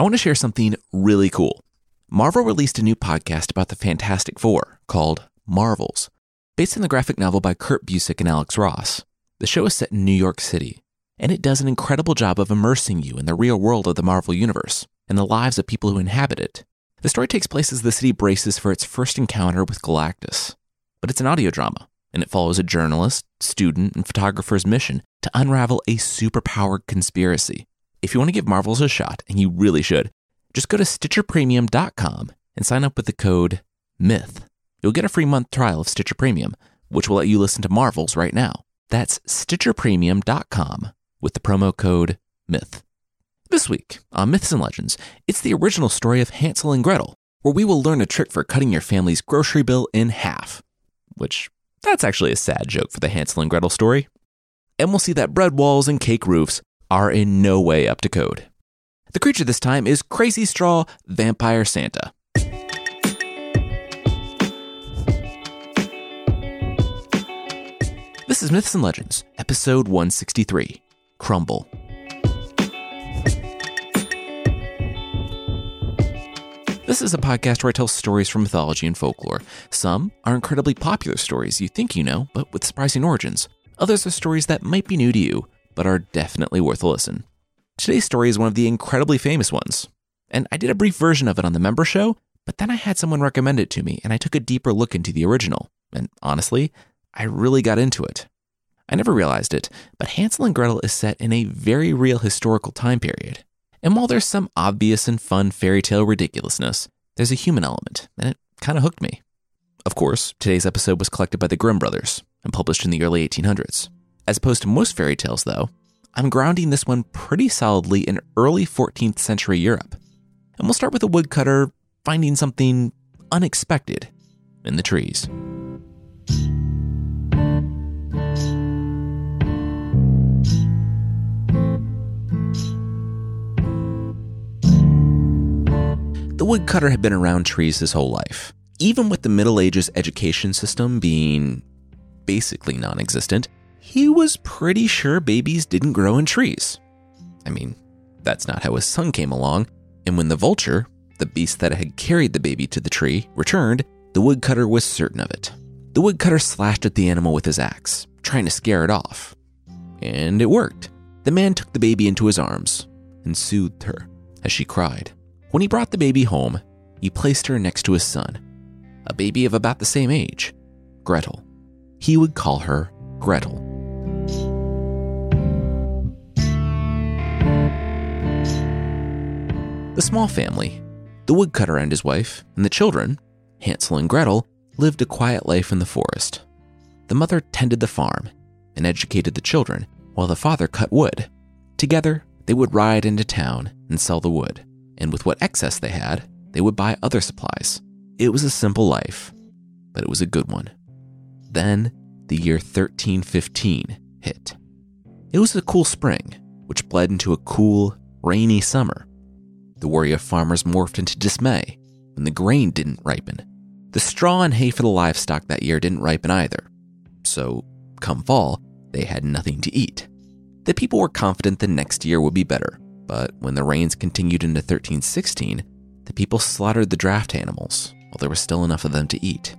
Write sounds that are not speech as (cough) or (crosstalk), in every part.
I want to share something really cool. Marvel released a new podcast about the Fantastic Four called Marvels, based on the graphic novel by Kurt Busiek and Alex Ross. The show is set in New York City, and it does an incredible job of immersing you in the real world of the Marvel Universe and the lives of people who inhabit it. The story takes place as the city braces for its first encounter with Galactus, but it's an audio drama, and it follows a journalist, student, and photographer's mission to unravel a superpowered conspiracy. If you want to give Marvels a shot, and you really should, just go to StitcherPremium.com and sign up with the code MYTH. You'll get a free month trial of Stitcher Premium, which will let you listen to Marvels right now. That's StitcherPremium.com with the promo code MYTH. This week on Myths and Legends, it's the original story of Hansel and Gretel, where we will learn a trick for cutting your family's grocery bill in half. Which, that's actually a sad joke for the Hansel and Gretel story. And we'll see that bread walls and cake roofs are in no way up to code. The creature this time is Crazy Straw Vampire Santa. This is Myths and Legends, episode 163 Crumble. This is a podcast where I tell stories from mythology and folklore. Some are incredibly popular stories you think you know, but with surprising origins. Others are stories that might be new to you, but are definitely worth a listen. Today's story is one of the incredibly famous ones. And I did a brief version of it on the member show, but then I had someone recommend it to me and I took a deeper look into the original. And honestly, I really got into it. I never realized it, but Hansel and Gretel is set in a very real historical time period. And while there's some obvious and fun fairy tale ridiculousness, there's a human element, and it kind of hooked me. Of course, today's episode was collected by the Grimm brothers and published in the early 1800s. As opposed to most fairy tales, though, I'm grounding this one pretty solidly in early 14th century Europe. And we'll start with a woodcutter finding something unexpected in the trees. The woodcutter had been around trees his whole life. Even with the Middle Ages education system being basically non existent, he was pretty sure babies didn't grow in trees. I mean, that's not how his son came along, and when the vulture, the beast that had carried the baby to the tree, returned, the woodcutter was certain of it. The woodcutter slashed at the animal with his axe, trying to scare it off. And it worked. The man took the baby into his arms and soothed her as she cried. When he brought the baby home, he placed her next to his son, a baby of about the same age, Gretel. He would call her Gretel. The small family, the woodcutter and his wife, and the children, Hansel and Gretel, lived a quiet life in the forest. The mother tended the farm and educated the children, while the father cut wood. Together, they would ride into town and sell the wood and with what excess they had, they would buy other supplies. It was a simple life, but it was a good one. Then the year 1315 hit. It was a cool spring, which bled into a cool, rainy summer. The worry of farmers morphed into dismay when the grain didn't ripen. The straw and hay for the livestock that year didn't ripen either. So, come fall, they had nothing to eat. The people were confident the next year would be better, but when the rains continued into 1316, the people slaughtered the draft animals while there was still enough of them to eat.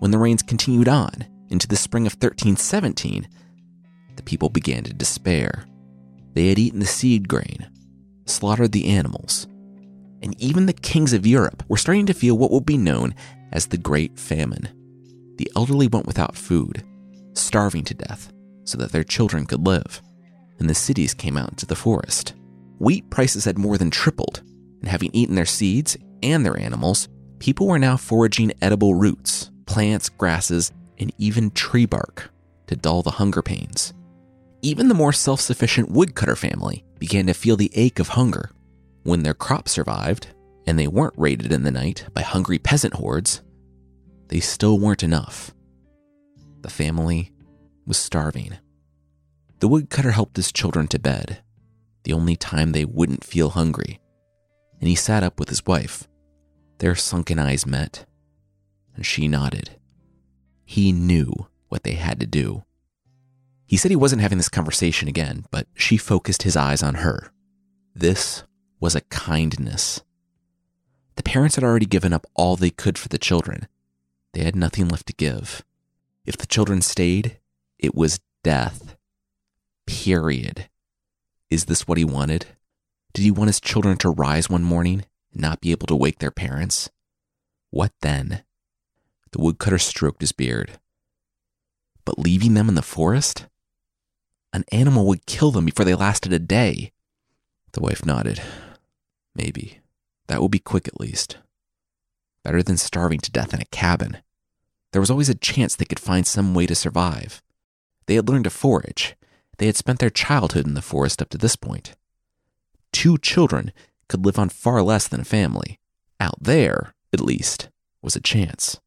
When the rains continued on into the spring of 1317, the people began to despair. They had eaten the seed grain, slaughtered the animals, and even the kings of Europe were starting to feel what would be known as the Great Famine. The elderly went without food, starving to death so that their children could live, and the cities came out into the forest wheat prices had more than tripled, and having eaten their seeds and their animals, people were now foraging edible roots, plants, grasses, and even tree bark to dull the hunger pains. Even the more self sufficient woodcutter family began to feel the ache of hunger. When their crops survived, and they weren't raided in the night by hungry peasant hordes, they still weren't enough. The family was starving. The woodcutter helped his children to bed the only time they wouldn't feel hungry, and he sat up with his wife. Their sunken eyes met, and she nodded. He knew what they had to do. He said he wasn't having this conversation again, but she focused his eyes on her. This was a kindness. The parents had already given up all they could for the children. They had nothing left to give. If the children stayed, it was death. Period. Is this what he wanted? Did he want his children to rise one morning and not be able to wake their parents? What then? The woodcutter stroked his beard. But leaving them in the forest? An animal would kill them before they lasted a day. The wife nodded. Maybe. That will be quick at least. Better than starving to death in a cabin. There was always a chance they could find some way to survive. They had learned to forage. They had spent their childhood in the forest up to this point. Two children could live on far less than a family. Out there, at least, was a chance.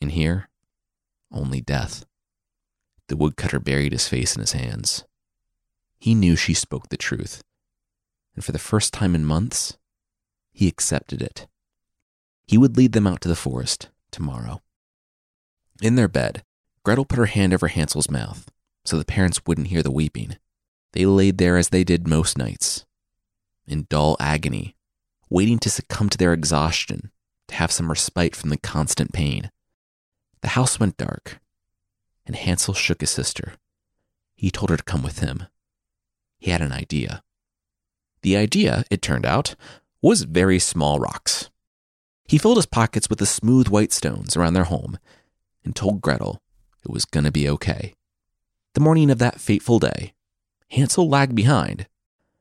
In here, only death. The woodcutter buried his face in his hands. He knew she spoke the truth, and for the first time in months, he accepted it. He would lead them out to the forest tomorrow. In their bed, Gretel put her hand over Hansel's mouth so the parents wouldn't hear the weeping. They laid there as they did most nights, in dull agony, waiting to succumb to their exhaustion, to have some respite from the constant pain. The house went dark, and Hansel shook his sister. He told her to come with him. He had an idea. The idea, it turned out, was very small rocks. He filled his pockets with the smooth white stones around their home and told Gretel it was going to be okay. The morning of that fateful day, Hansel lagged behind.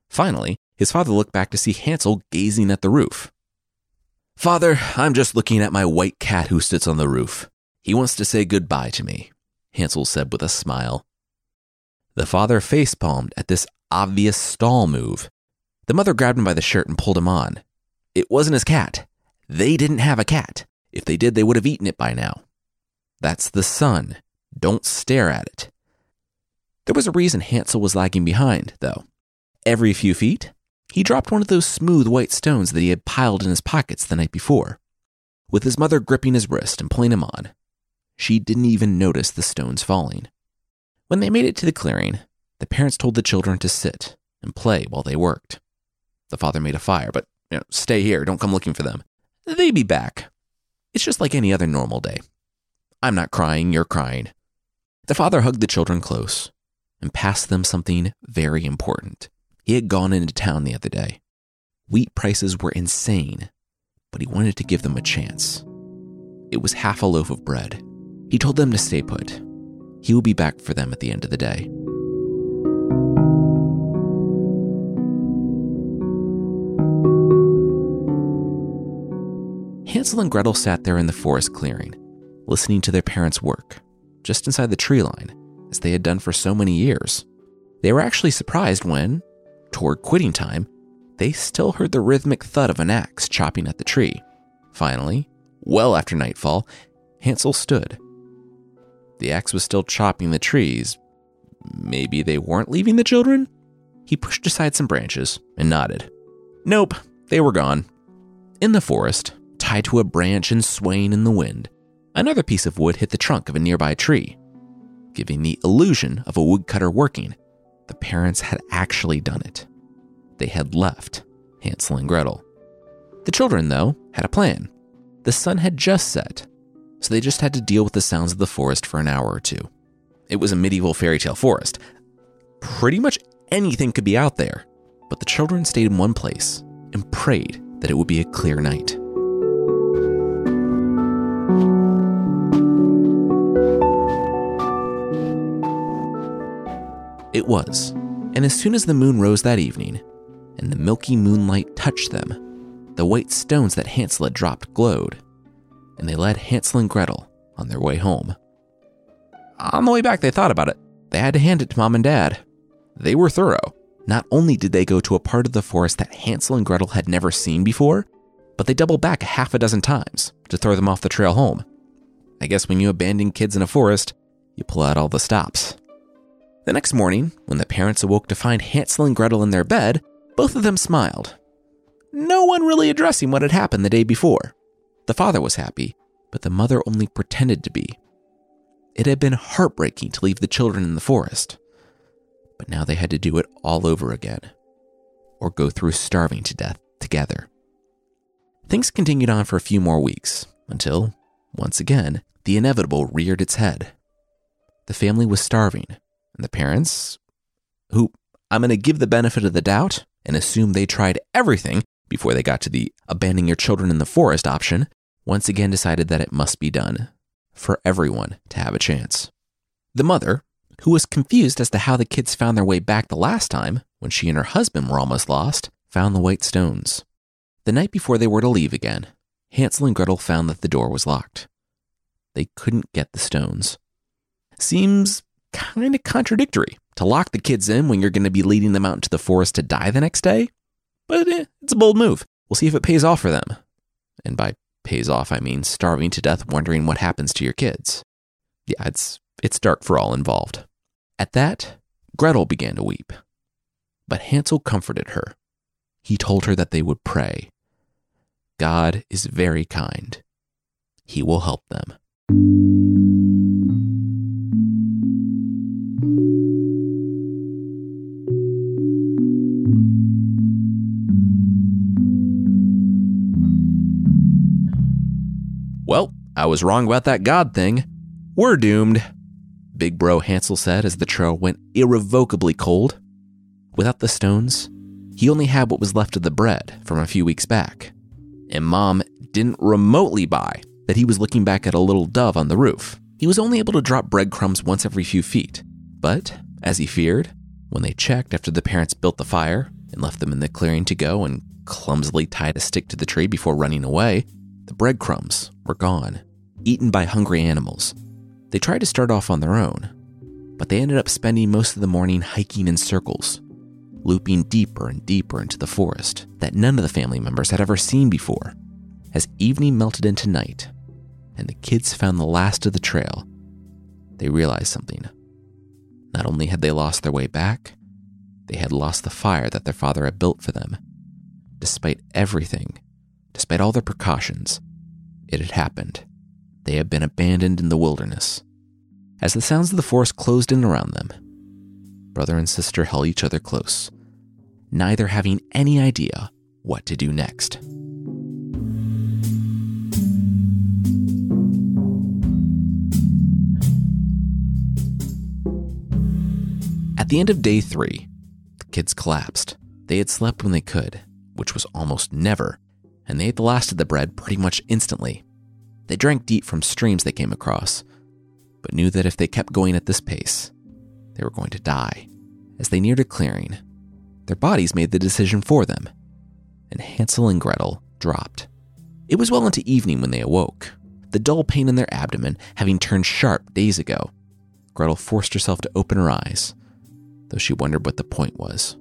Finally, his father looked back to see Hansel gazing at the roof. Father, I'm just looking at my white cat who sits on the roof. He wants to say goodbye to me, Hansel said with a smile. The father facepalmed at this obvious stall move. The mother grabbed him by the shirt and pulled him on. It wasn't his cat. They didn't have a cat. If they did, they would have eaten it by now. That's the sun. Don't stare at it. There was a reason Hansel was lagging behind, though. Every few feet, he dropped one of those smooth white stones that he had piled in his pockets the night before. With his mother gripping his wrist and pulling him on, she didn't even notice the stones falling. When they made it to the clearing, the parents told the children to sit and play while they worked. The father made a fire, but you know, stay here, don't come looking for them. They'd be back. It's just like any other normal day. I'm not crying, you're crying. The father hugged the children close and passed them something very important. He had gone into town the other day. Wheat prices were insane, but he wanted to give them a chance. It was half a loaf of bread. He told them to stay put. He would be back for them at the end of the day. Hansel and Gretel sat there in the forest clearing, listening to their parents work, just inside the tree line, as they had done for so many years. They were actually surprised when, toward quitting time, they still heard the rhythmic thud of an axe chopping at the tree. Finally, well after nightfall, Hansel stood. The axe was still chopping the trees. Maybe they weren't leaving the children? He pushed aside some branches and nodded. Nope, they were gone. In the forest, tied to a branch and swaying in the wind. Another piece of wood hit the trunk of a nearby tree, giving the illusion of a woodcutter working. The parents had actually done it. They had left Hansel and Gretel. The children, though, had a plan. The sun had just set, so they just had to deal with the sounds of the forest for an hour or two. It was a medieval fairy tale forest. Pretty much anything could be out there, but the children stayed in one place and prayed that it would be a clear night. It was, and as soon as the moon rose that evening, and the milky moonlight touched them, the white stones that Hansel had dropped glowed, and they led Hansel and Gretel on their way home. On the way back, they thought about it. They had to hand it to mom and dad. They were thorough. Not only did they go to a part of the forest that Hansel and Gretel had never seen before, but they doubled back a half a dozen times to throw them off the trail home. I guess when you abandon kids in a forest, you pull out all the stops. The next morning, when the parents awoke to find Hansel and Gretel in their bed, both of them smiled. No one really addressing what had happened the day before. The father was happy, but the mother only pretended to be. It had been heartbreaking to leave the children in the forest, but now they had to do it all over again. or go through starving to death together. Things continued on for a few more weeks until, once again, the inevitable reared its head. The family was starving, and the parents, who I'm going to give the benefit of the doubt and assume they tried everything before they got to the abandoning your children in the forest option, once again decided that it must be done for everyone to have a chance. The mother, who was confused as to how the kids found their way back the last time when she and her husband were almost lost, found the white stones. The night before they were to leave again, Hansel and Gretel found that the door was locked. They couldn't get the stones. Seems kind of contradictory to lock the kids in when you're going to be leading them out into the forest to die the next day, but eh, it's a bold move. We'll see if it pays off for them. And by pays off, I mean starving to death wondering what happens to your kids. Yeah, it's it's dark for all involved. At that, Gretel began to weep. But Hansel comforted her. He told her that they would pray. God is very kind. He will help them. Well, I was wrong about that God thing. We're doomed, Big Bro Hansel said as the trail went irrevocably cold. Without the stones, he only had what was left of the bread from a few weeks back. And Mom didn't remotely buy that he was looking back at a little dove on the roof. He was only able to drop breadcrumbs once every few feet. But, as he feared, when they checked after the parents built the fire and left them in the clearing to go and clumsily tied a stick to the tree before running away, the breadcrumbs were gone, eaten by hungry animals. They tried to start off on their own, but they ended up spending most of the morning hiking in circles, looping deeper and deeper into the forest that none of the family members had ever seen before. As evening melted into night and the kids found the last of the trail, they realized something. Not only had they lost their way back, they had lost the fire that their father had built for them. Despite everything Despite all their precautions, it had happened. They had been abandoned in the wilderness. As the sounds of the forest closed in around them, brother and sister held each other close, neither having any idea what to do next. At the end of day three, the kids collapsed. They had slept when they could, which was almost never and they ate the last of the bread pretty much instantly. They drank deep from streams they came across, but knew that if they kept going at this pace, they were going to die. As they neared a clearing, their bodies made the decision for them, and Hansel and Gretel dropped. It was well into evening when they awoke, the dull pain in their abdomen having turned sharp days ago. Gretel forced herself to open her eyes, though she wondered what the point was.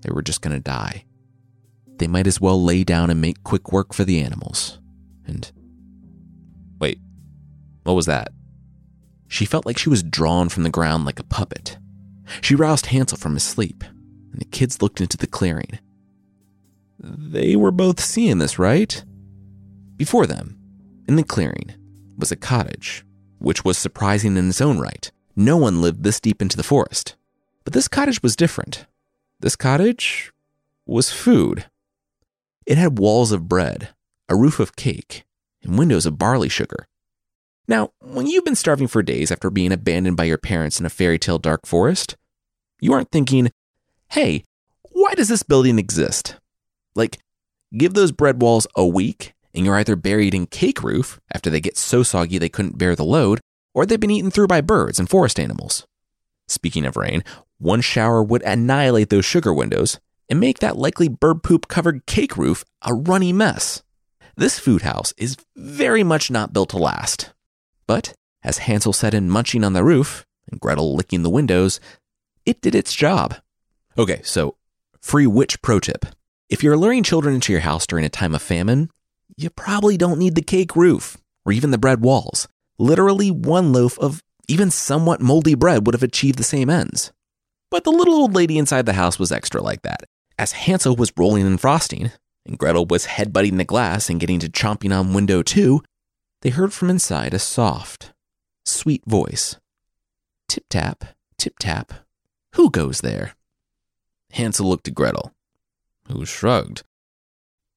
They were just going to die they might as well lay down and make quick work for the animals. And what was that? She felt like she was drawn from the ground like a puppet. She roused Hansel from his sleep, and the kids looked into the clearing. They were both seeing this, right? Before them, in the clearing, was a cottage, which was surprising in its own right. No one lived this deep into the forest. But this cottage was different. This cottage was food. It had walls of bread, a roof of cake, and windows of barley sugar. Now, when you've been starving for days after being abandoned by your parents in a fairy tale dark forest, you aren't thinking, hey, why does this building exist? Like, give those bread walls a week and you're either buried in cake roof after they get so soggy they couldn't bear the load, or they've been eaten through by birds and forest animals. Speaking of rain, one shower would annihilate those sugar windows and make that likely bird poop covered cake roof a runny mess. This food house is very much not built to last. But as Hansel sat in munching on the roof and Gretel licking the windows, it did its job. Okay, so free witch pro tip. If you're luring children into your house during a time of famine, you probably don't need the cake roof or even the bread walls. Literally, one loaf of even somewhat moldy bread would have achieved the same ends. But the little old lady inside the house was extra like that. As Hansel was rolling in frosting, and Gretel was headbutting the glass and getting to chomping on window two, they heard from inside a soft, sweet voice. Tip tap, tip tap, who goes there? Hansel looked at Gretel, who shrugged.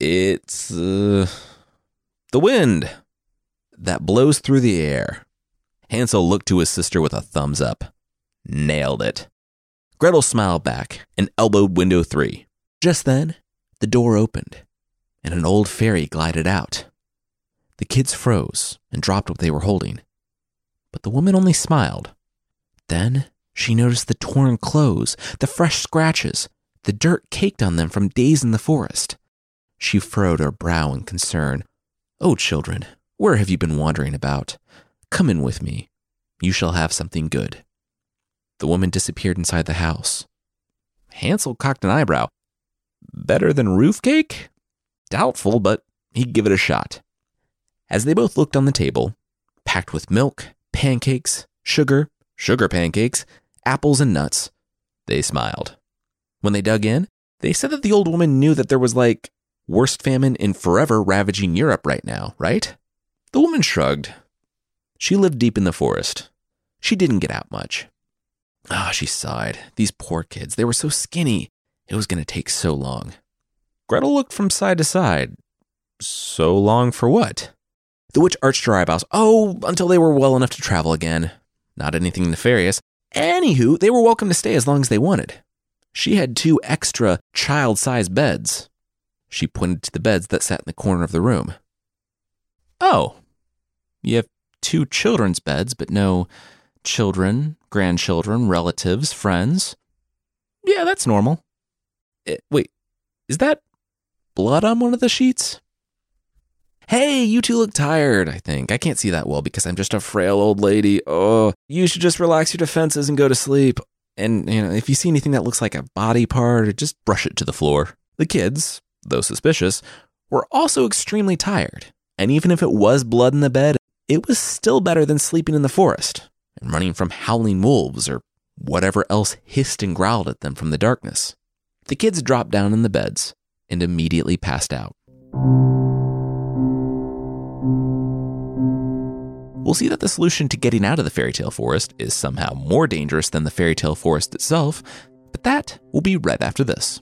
It's uh, the wind that blows through the air. Hansel looked to his sister with a thumbs up. Nailed it. Gretel smiled back and elbowed window three. Just then, the door opened and an old fairy glided out. The kids froze and dropped what they were holding, but the woman only smiled. Then she noticed the torn clothes, the fresh scratches, the dirt caked on them from days in the forest. She furrowed her brow in concern. Oh, children, where have you been wandering about? Come in with me. You shall have something good. The woman disappeared inside the house. Hansel cocked an eyebrow. Better than roof cake? Doubtful, but he'd give it a shot. As they both looked on the table, packed with milk, pancakes, sugar, sugar pancakes, apples, and nuts, they smiled. When they dug in, they said that the old woman knew that there was like worst famine in forever ravaging Europe right now, right? The woman shrugged. She lived deep in the forest. She didn't get out much. Ah, oh, she sighed. These poor kids, they were so skinny. It was going to take so long. Gretel looked from side to side. So long for what? The witch arched her eyebrows. Oh, until they were well enough to travel again. Not anything nefarious. Anywho, they were welcome to stay as long as they wanted. She had two extra child sized beds. She pointed to the beds that sat in the corner of the room. Oh, you have two children's beds, but no children, grandchildren, relatives, friends. Yeah, that's normal. It, eh, wait, is that blood on one of the sheets? Hey, you two look tired, I think. I can't see that well because I'm just a frail old lady. Oh, you should just relax your defenses and go to sleep. And, you know, if you see anything that looks like a body part, just brush it to the floor. The kids, though suspicious, were also extremely tired. And even if it was blood in the bed, it was still better than sleeping in the forest and running from howling wolves or whatever else hissed and growled at them from the darkness. The kids dropped down in the beds and immediately passed out. We'll see that the solution to getting out of the fairy tale forest is somehow more dangerous than the fairy tale forest itself, but that will be right after this.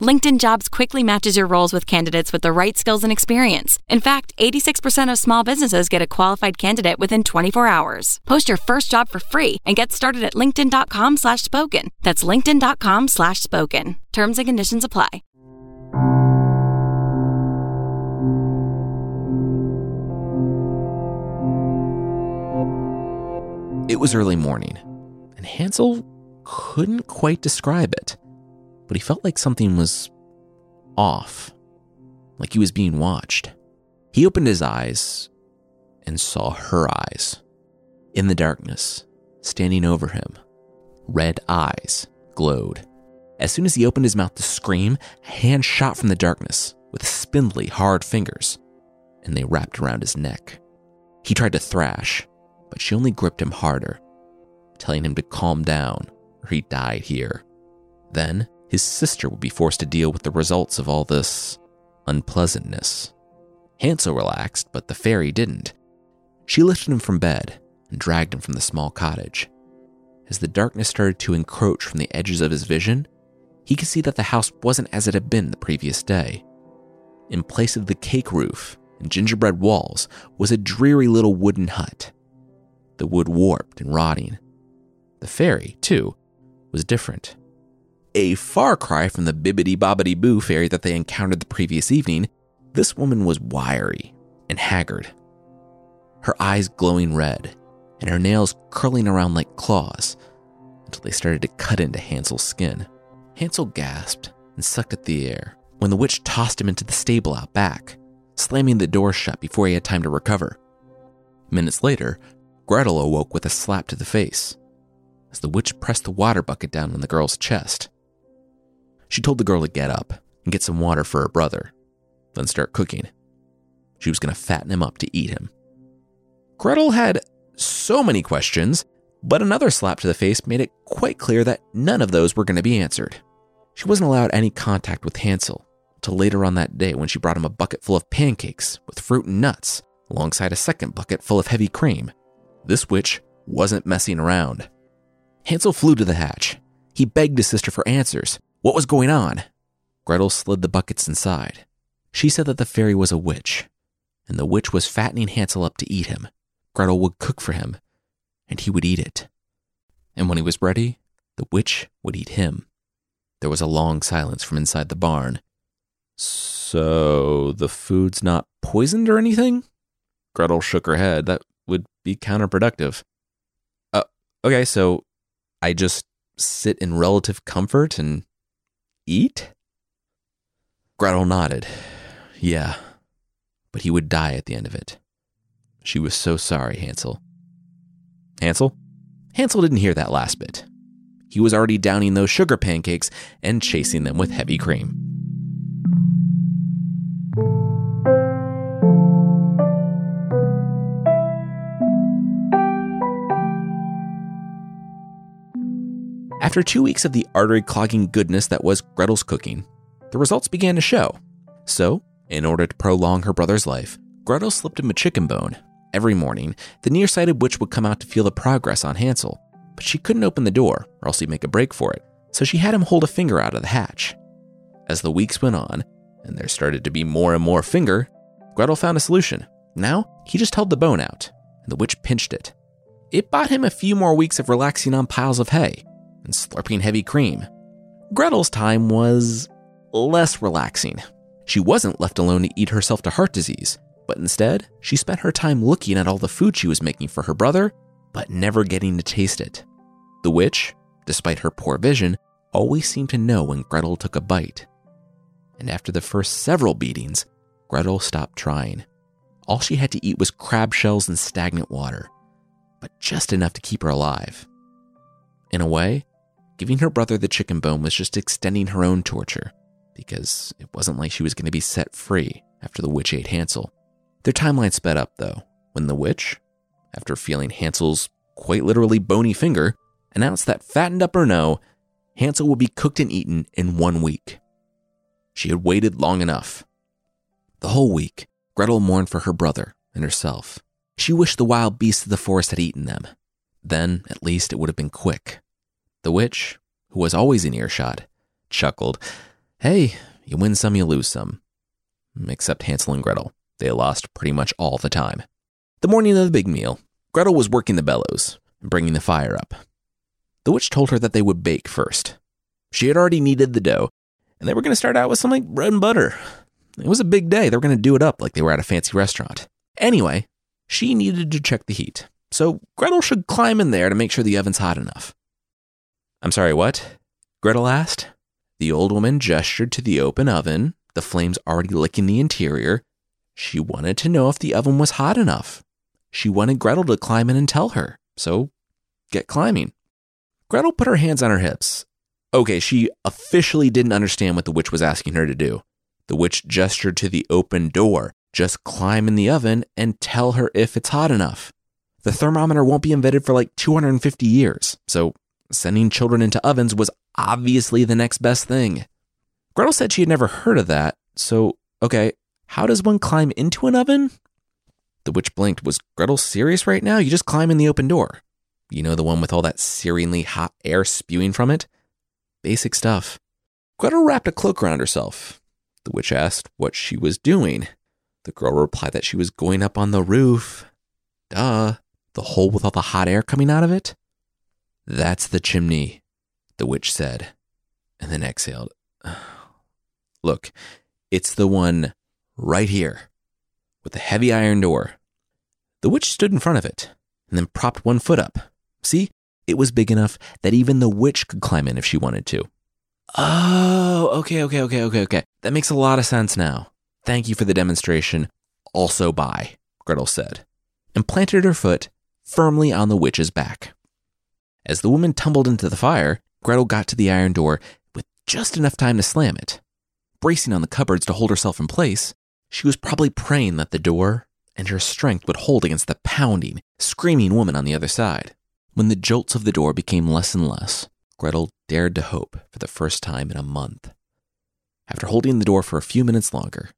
LinkedIn Jobs quickly matches your roles with candidates with the right skills and experience. In fact, 86% of small businesses get a qualified candidate within 24 hours. Post your first job for free and get started at linkedin.com slash spoken. That's linkedin.com slash spoken. Terms and conditions apply. It was early morning, and Hansel couldn't quite describe it, but he felt like something was off, like he was being watched. He opened his eyes and saw her eyes in the darkness, standing over him. Red eyes glowed. As soon as he opened his mouth to scream, a hand shot from the darkness with spindly, hard fingers, and they wrapped around his neck. He tried to thrash, but she only gripped him harder, telling him to calm down or he died here. Then his sister would be forced to deal with the results of all this unpleasantness. Hansel relaxed, but the fairy didn't. She lifted him from bed and dragged him from the small cottage. As the darkness started to encroach from the edges of his vision, he could see that the house wasn't as it had been the previous day. In place of the cake roof and gingerbread walls was a dreary little wooden hut. The wood warped and rotting. The fairy, too, was different. A far cry from the bibbity bobbity boo fairy that they encountered the previous evening, this woman was wiry and haggard. Her eyes glowing red, and her nails curling around like claws until they started to cut into Hansel's skin. Hansel gasped and sucked at the air when the witch tossed him into the stable out back, slamming the door shut before he had time to recover. Minutes later, Gretel awoke with a slap to the face as the witch pressed the water bucket down on the girl's chest. She told the girl to get up and get some water for her brother, then start cooking. She was going to fatten him up to eat him. Gretel had so many questions, but another slap to the face made it quite clear that none of those were going to be answered. She wasn't allowed any contact with Hansel until later on that day when she brought him a bucket full of pancakes with fruit and nuts, alongside a second bucket full of heavy cream. This witch wasn't messing around. Hansel flew to the hatch. He begged his sister for answers. What was going on? Gretel slid the buckets inside. She said that the fairy was a witch, and the witch was fattening Hansel up to eat him. Gretel would cook for him, and he would eat it. And when he was ready, the witch would eat him. There was a long silence from inside the barn. So the food's not poisoned or anything? Gretel shook her head. That would be counterproductive. Uh, okay, so I just sit in relative comfort and eat? Gretel nodded. Yeah, but he would die at the end of it. She was so sorry, Hansel. Hansel? Hansel didn't hear that last bit. He was already downing those sugar pancakes and chasing them with heavy cream. After two weeks of the artery clogging goodness that was Gretel's cooking, the results began to show. So, in order to prolong her brother's life, Gretel slipped him a chicken bone. Every morning, the nearsighted witch would come out to feel the progress on Hansel, but she couldn't open the door, or else he'd make a break for it, so she had him hold a finger out of the hatch. As the weeks went on, and there started to be more and more finger, Gretel found a solution. Now, he just held the bone out, and the witch pinched it. It bought him a few more weeks of relaxing on piles of hay, and slurping heavy cream. Gretel's time was less relaxing. She wasn't left alone to eat herself to heart disease, but instead, she spent her time looking at all the food she was making for her brother, but never getting to taste it. The witch, despite her poor vision, always seemed to know when Gretel took a bite. And after the first several beatings, Gretel stopped trying. All she had to eat was crab shells and stagnant water, but just enough to keep her alive. In a way, Giving her brother the chicken bone was just extending her own torture, because it wasn't like she was going to be set free after the witch ate Hansel. Their timeline sped up, though, when the witch, after feeling Hansel's quite literally bony finger, announced that fattened up or no, Hansel would be cooked and eaten in one week. She had waited long enough. The whole week, Gretel mourned for her brother and herself. She wished the wild beasts of the forest had eaten them. Then, at least, it would have been quick. The witch, who was always in earshot, chuckled. Hey, you win some, you lose some. Except Hansel and Gretel. They lost pretty much all the time. The morning of the big meal, Gretel was working the bellows, bringing the fire up. The witch told her that they would bake first. She had already kneaded the dough, and they were going to start out with some like bread and butter. It was a big day. They were going to do it up like they were at a fancy restaurant. Anyway, she needed to check the heat, so Gretel should climb in there to make sure the oven's hot enough. I'm sorry, what? Gretel asked. The old woman gestured to the open oven, the flames already licking the interior. She wanted to know if the oven was hot enough. She wanted Gretel to climb in and tell her, so get climbing. Gretel put her hands on her hips. Okay, she officially didn't understand what the witch was asking her to do. The witch gestured to the open door. Just climb in the oven and tell her if it's hot enough. The thermometer won't be invented for like 250 years, so sending children into ovens was obviously the next best thing. Gretel said she had never heard of that, so okay, how does one climb into an oven? The witch blinked. Was Gretel serious right now? You just climb in the open door. You know, the one with all that searingly hot air spewing from it? Basic stuff. Gretel wrapped a cloak around herself. The witch asked what she was doing. The girl replied that she was going up on the roof. Duh. The hole with all the hot air coming out of it? That's the chimney, the witch said, and then exhaled. (sighs) Look, it's the one right here, with the heavy iron door. The witch stood in front of it, and then propped one foot up. See, it was big enough that even the witch could climb in if she wanted to. Oh, okay, okay, okay, okay, okay. That makes a lot of sense now. Thank you for the demonstration. Also, bye, Gretel said, and planted her foot firmly on the witch's back. As the woman tumbled into the fire, Gretel got to the iron door with just enough time to slam it. Bracing on the cupboards to hold herself in place, she was probably praying that the door and her strength would hold against the pounding, screaming woman on the other side. When the jolts of the door became less and less, Gretel dared to hope for the first time in a month. After holding the door for a few minutes longer,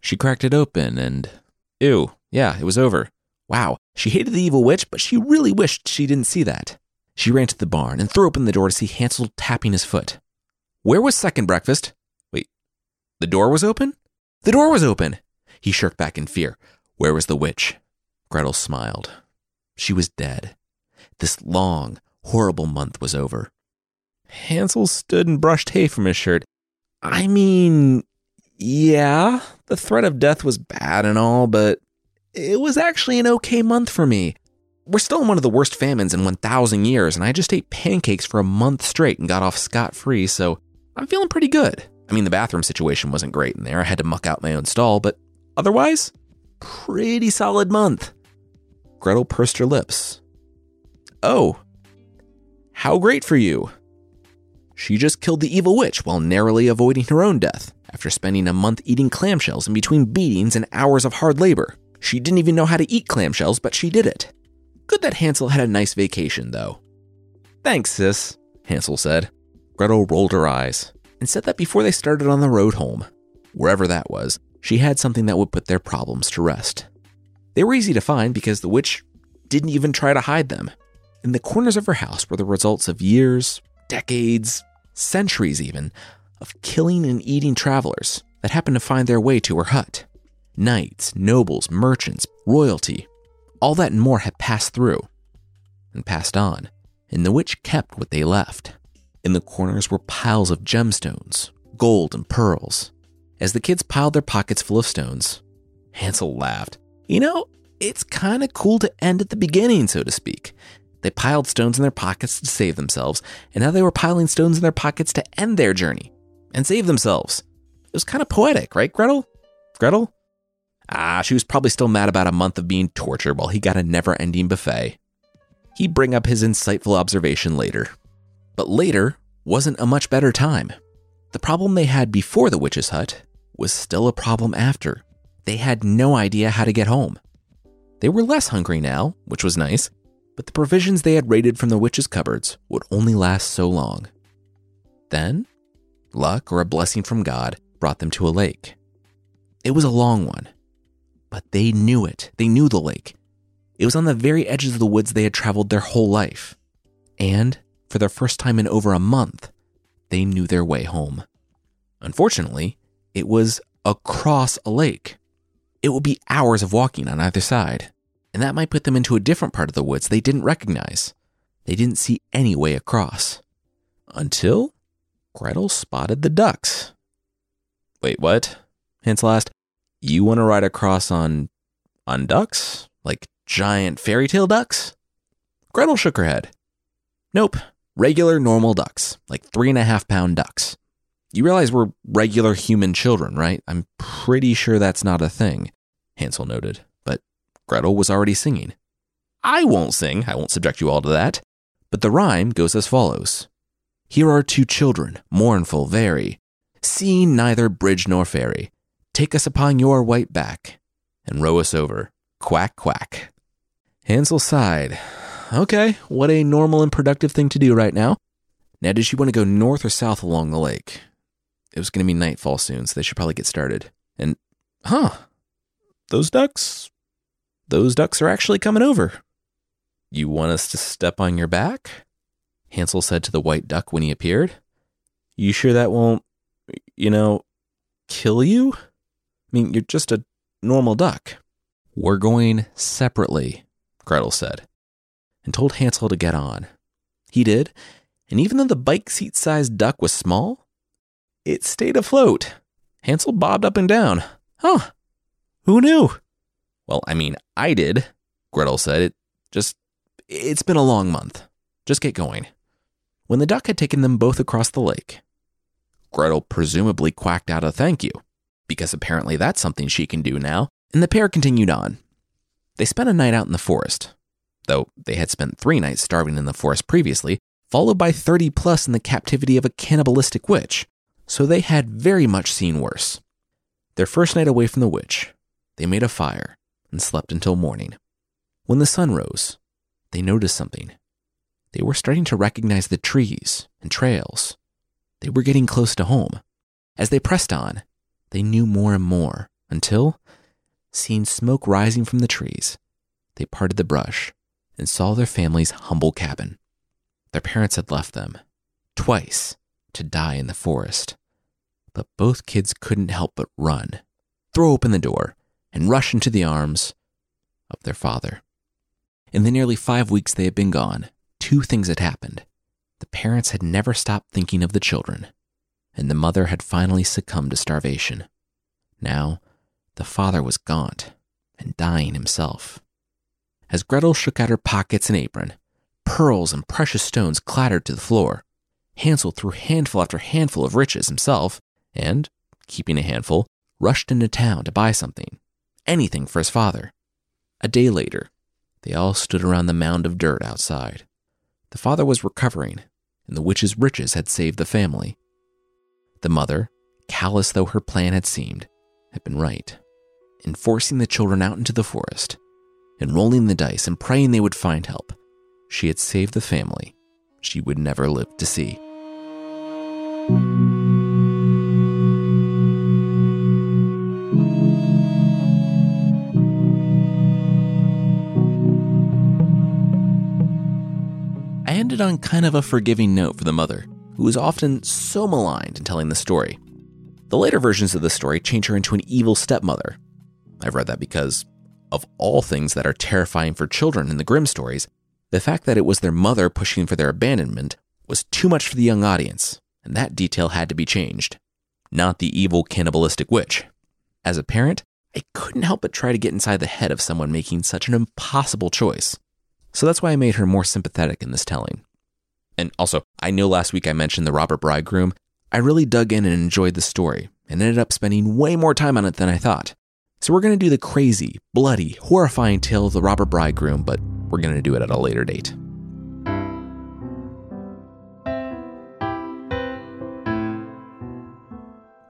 she cracked it open and. Ew, yeah, it was over. Wow, she hated the evil witch, but she really wished she didn't see that. She ran to the barn and threw open the door to see Hansel tapping his foot. Where was second breakfast? Wait, the door was open? The door was open! He shirked back in fear. Where was the witch? Gretel smiled. She was dead. This long, horrible month was over. Hansel stood and brushed hay from his shirt. I mean, yeah, the threat of death was bad and all, but it was actually an okay month for me. We're still in one of the worst famines in 1,000 years, and I just ate pancakes for a month straight and got off scot free, so I'm feeling pretty good. I mean, the bathroom situation wasn't great in there. I had to muck out my own stall, but otherwise, pretty solid month. Gretel pursed her lips. Oh, how great for you. She just killed the evil witch while narrowly avoiding her own death after spending a month eating clamshells in between beatings and hours of hard labor. She didn't even know how to eat clamshells, but she did it. Good that Hansel had a nice vacation, though. Thanks, sis, Hansel said. Gretel rolled her eyes and said that before they started on the road home, wherever that was, she had something that would put their problems to rest. They were easy to find because the witch didn't even try to hide them. In the corners of her house were the results of years, decades, centuries even, of killing and eating travelers that happened to find their way to her hut. Knights, nobles, merchants, royalty, all that and more had passed through and passed on, and the witch kept what they left. In the corners were piles of gemstones, gold, and pearls. As the kids piled their pockets full of stones, Hansel laughed. You know, it's kind of cool to end at the beginning, so to speak. They piled stones in their pockets to save themselves, and now they were piling stones in their pockets to end their journey and save themselves. It was kind of poetic, right, Gretel? Gretel? Ah, she was probably still mad about a month of being tortured while he got a never ending buffet. He'd bring up his insightful observation later. But later wasn't a much better time. The problem they had before the witch's hut was still a problem after. They had no idea how to get home. They were less hungry now, which was nice, but the provisions they had raided from the witch's cupboards would only last so long. Then, luck or a blessing from God brought them to a lake. It was a long one, but they knew it. They knew the lake. It was on the very edges of the woods they had traveled their whole life. And for the first time in over a month, they knew their way home. Unfortunately, it was across a lake. It would be hours of walking on either side, and that might put them into a different part of the woods they didn't recognize. They didn't see any way across. Until Gretel spotted the ducks. Wait, what? Hansel asked. You want to ride across on on ducks? Like giant fairy tale ducks? Gretel shook her head. Nope, regular normal ducks, like three and a half pound ducks. You realize we're regular human children, right? I'm pretty sure that's not a thing, Hansel noted, but Gretel was already singing. I won't sing, I won't subject you all to that, but the rhyme goes as follows Here are two children, mournful very, seeing neither bridge nor ferry. Take us upon your white back and row us over. Quack, quack. Hansel sighed. Okay, what a normal and productive thing to do right now. Now, did she want to go north or south along the lake? It was going to be nightfall soon, so they should probably get started. And, huh, those ducks, those ducks are actually coming over. You want us to step on your back? Hansel said to the white duck when he appeared. You sure that won't, you know, kill you? I mean, you're just a normal duck. We're going separately, Gretel said, and told Hansel to get on. He did, and even though the bike seat sized duck was small, it stayed afloat. Hansel bobbed up and down. Huh, who knew? Well, I mean, I did, Gretel said. It just, it's been a long month. Just get going. When the duck had taken them both across the lake, Gretel presumably quacked out a thank you, because apparently that's something she can do now, and the pair continued on. They spent a night out in the forest, though they had spent three nights starving in the forest previously, followed by 30 plus in the captivity of a cannibalistic witch, so they had very much seen worse. Their first night away from the witch, they made a fire and slept until morning. When the sun rose, they noticed something. They were starting to recognize the trees and trails. They were getting close to home. As they pressed on, they knew more and more until, seeing smoke rising from the trees, they parted the brush and saw their family's humble cabin. Their parents had left them, twice, to die in the forest. But both kids couldn't help but run, throw open the door, and rush into the arms of their father. In the nearly five weeks they had been gone, two things had happened. The parents had never stopped thinking of the children, and the mother had finally succumbed to starvation. Now, the father was gaunt and dying himself. As Gretel shook out her pockets and apron, pearls and precious stones clattered to the floor. Hansel threw handful after handful of riches himself, and, keeping a handful, rushed into town to buy something anything for his father. A day later, they all stood around the mound of dirt outside. The father was recovering, and the witch's riches had saved the family. The mother, callous though her plan had seemed, had been right. In forcing the children out into the forest, and rolling the dice and praying they would find help, she had saved the family she would never live to see. I ended on kind of a forgiving note for the mother, who was often so maligned in telling the story. The later versions of the story change her into an evil stepmother. I've read that because, of all things that are terrifying for children in the Grimm stories, the fact that it was their mother pushing for their abandonment was too much for the young audience, and that detail had to be changed. Not the evil cannibalistic witch. As a parent, I couldn't help but try to get inside the head of someone making such an impossible choice. So that's why I made her more sympathetic in this telling. And also, I know last week I mentioned the robber bridegroom. I really dug in and enjoyed the story, and ended up spending way more time on it than I thought. So we're going to do the crazy, bloody, horrifying tale of the robber bridegroom, but we're going to do it at a later date.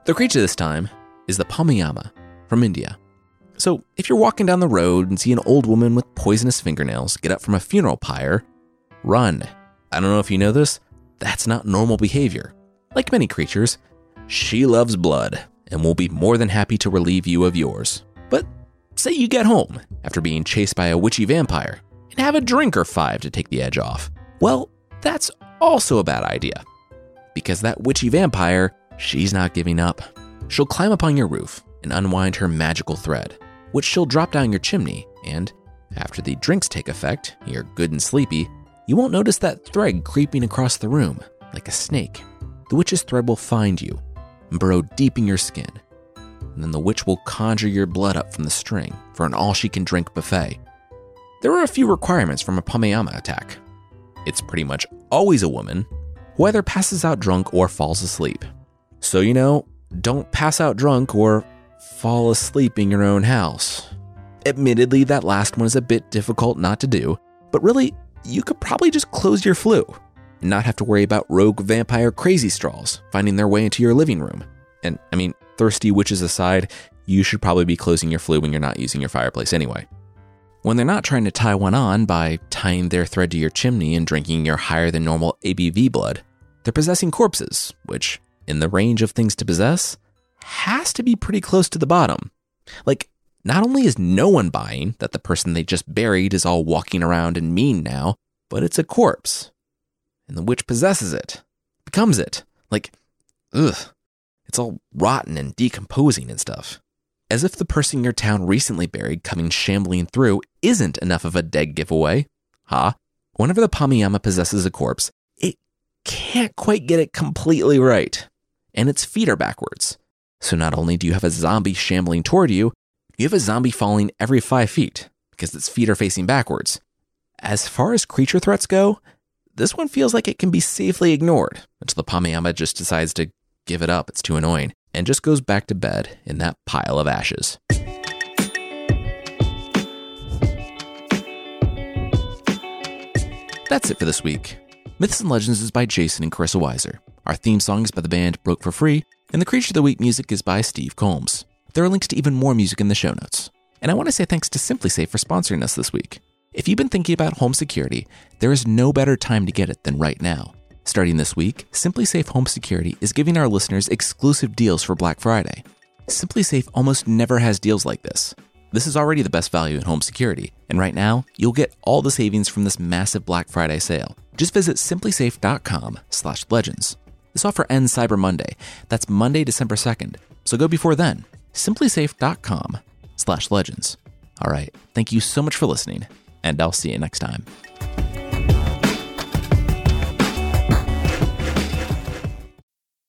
The creature this time is the Pamayama from India. So, if you're walking down the road and see an old woman with poisonous fingernails get up from a funeral pyre, run. I don't know if you know this, that's not normal behavior. Like many creatures, she loves blood and will be more than happy to relieve you of yours. But say you get home after being chased by a witchy vampire and have a drink or five to take the edge off. Well, that's also a bad idea. Because that witchy vampire she's not giving up. She'll climb upon your roof and unwind her magical thread, which she'll drop down your chimney, and after the drinks take effect, you're good and sleepy, you won't notice that thread creeping across the room like a snake. The witch's thread will find you and burrow deep in your skin. And then the witch will conjure your blood up from the string for an all she can drink buffet. There are a few requirements from a Pameyama attack. It's pretty much always a woman who either passes out drunk or falls asleep. So, you know, don't pass out drunk or fall asleep in your own house. Admittedly, that last one is a bit difficult not to do, but really, you could probably just close your flue and not have to worry about rogue vampire crazy straws finding their way into your living room. And I mean, thirsty witches aside, you should probably be closing your flue when you're not using your fireplace anyway. When they're not trying to tie one on by tying their thread to your chimney and drinking your higher than normal ABV blood, they're possessing corpses, which, in the range of things to possess, has to be pretty close to the bottom. Like, not only is no one buying that the person they just buried is all walking around and mean now, but it's a corpse. And the witch possesses it, becomes it. Like, ugh, it's all rotten and decomposing and stuff. As if the person your town recently buried coming shambling through isn't enough of a dead giveaway. Ha! Huh? Whenever the Pameyama possesses a corpse, it can't quite get it completely right. And its feet are backwards. So not only do you have a zombie shambling toward you, you have a zombie falling every five feet because its feet are facing backwards. As far as creature threats go, this one feels like it can be safely ignored until the Pameyama just decides to give it up, it's too annoying, and just goes back to bed in that pile of ashes. That's it for this week. Myths and Legends is by Jason and Carissa Weiser. Our theme song is by the band Broke for Free, and the Creature of the Week music is by Steve Combs. There are links to even more music in the show notes. And I want to say thanks to SimpliSafe for sponsoring us this week. If you've been thinking about home security, there is no better time to get it than right now. Starting this week, SimpliSafe Home Security is giving our listeners exclusive deals for Black Friday. SimpliSafe almost never has deals like this. This is already the best value in home security, and right now, you'll get all the savings from this massive Black Friday sale. Just visit simplisafe.com/legends. This offer ends Cyber Monday. That's Monday, December 2nd. So go before then. simplisafe.com/legends. All right. Thank you so much for listening, and I'll see you next time.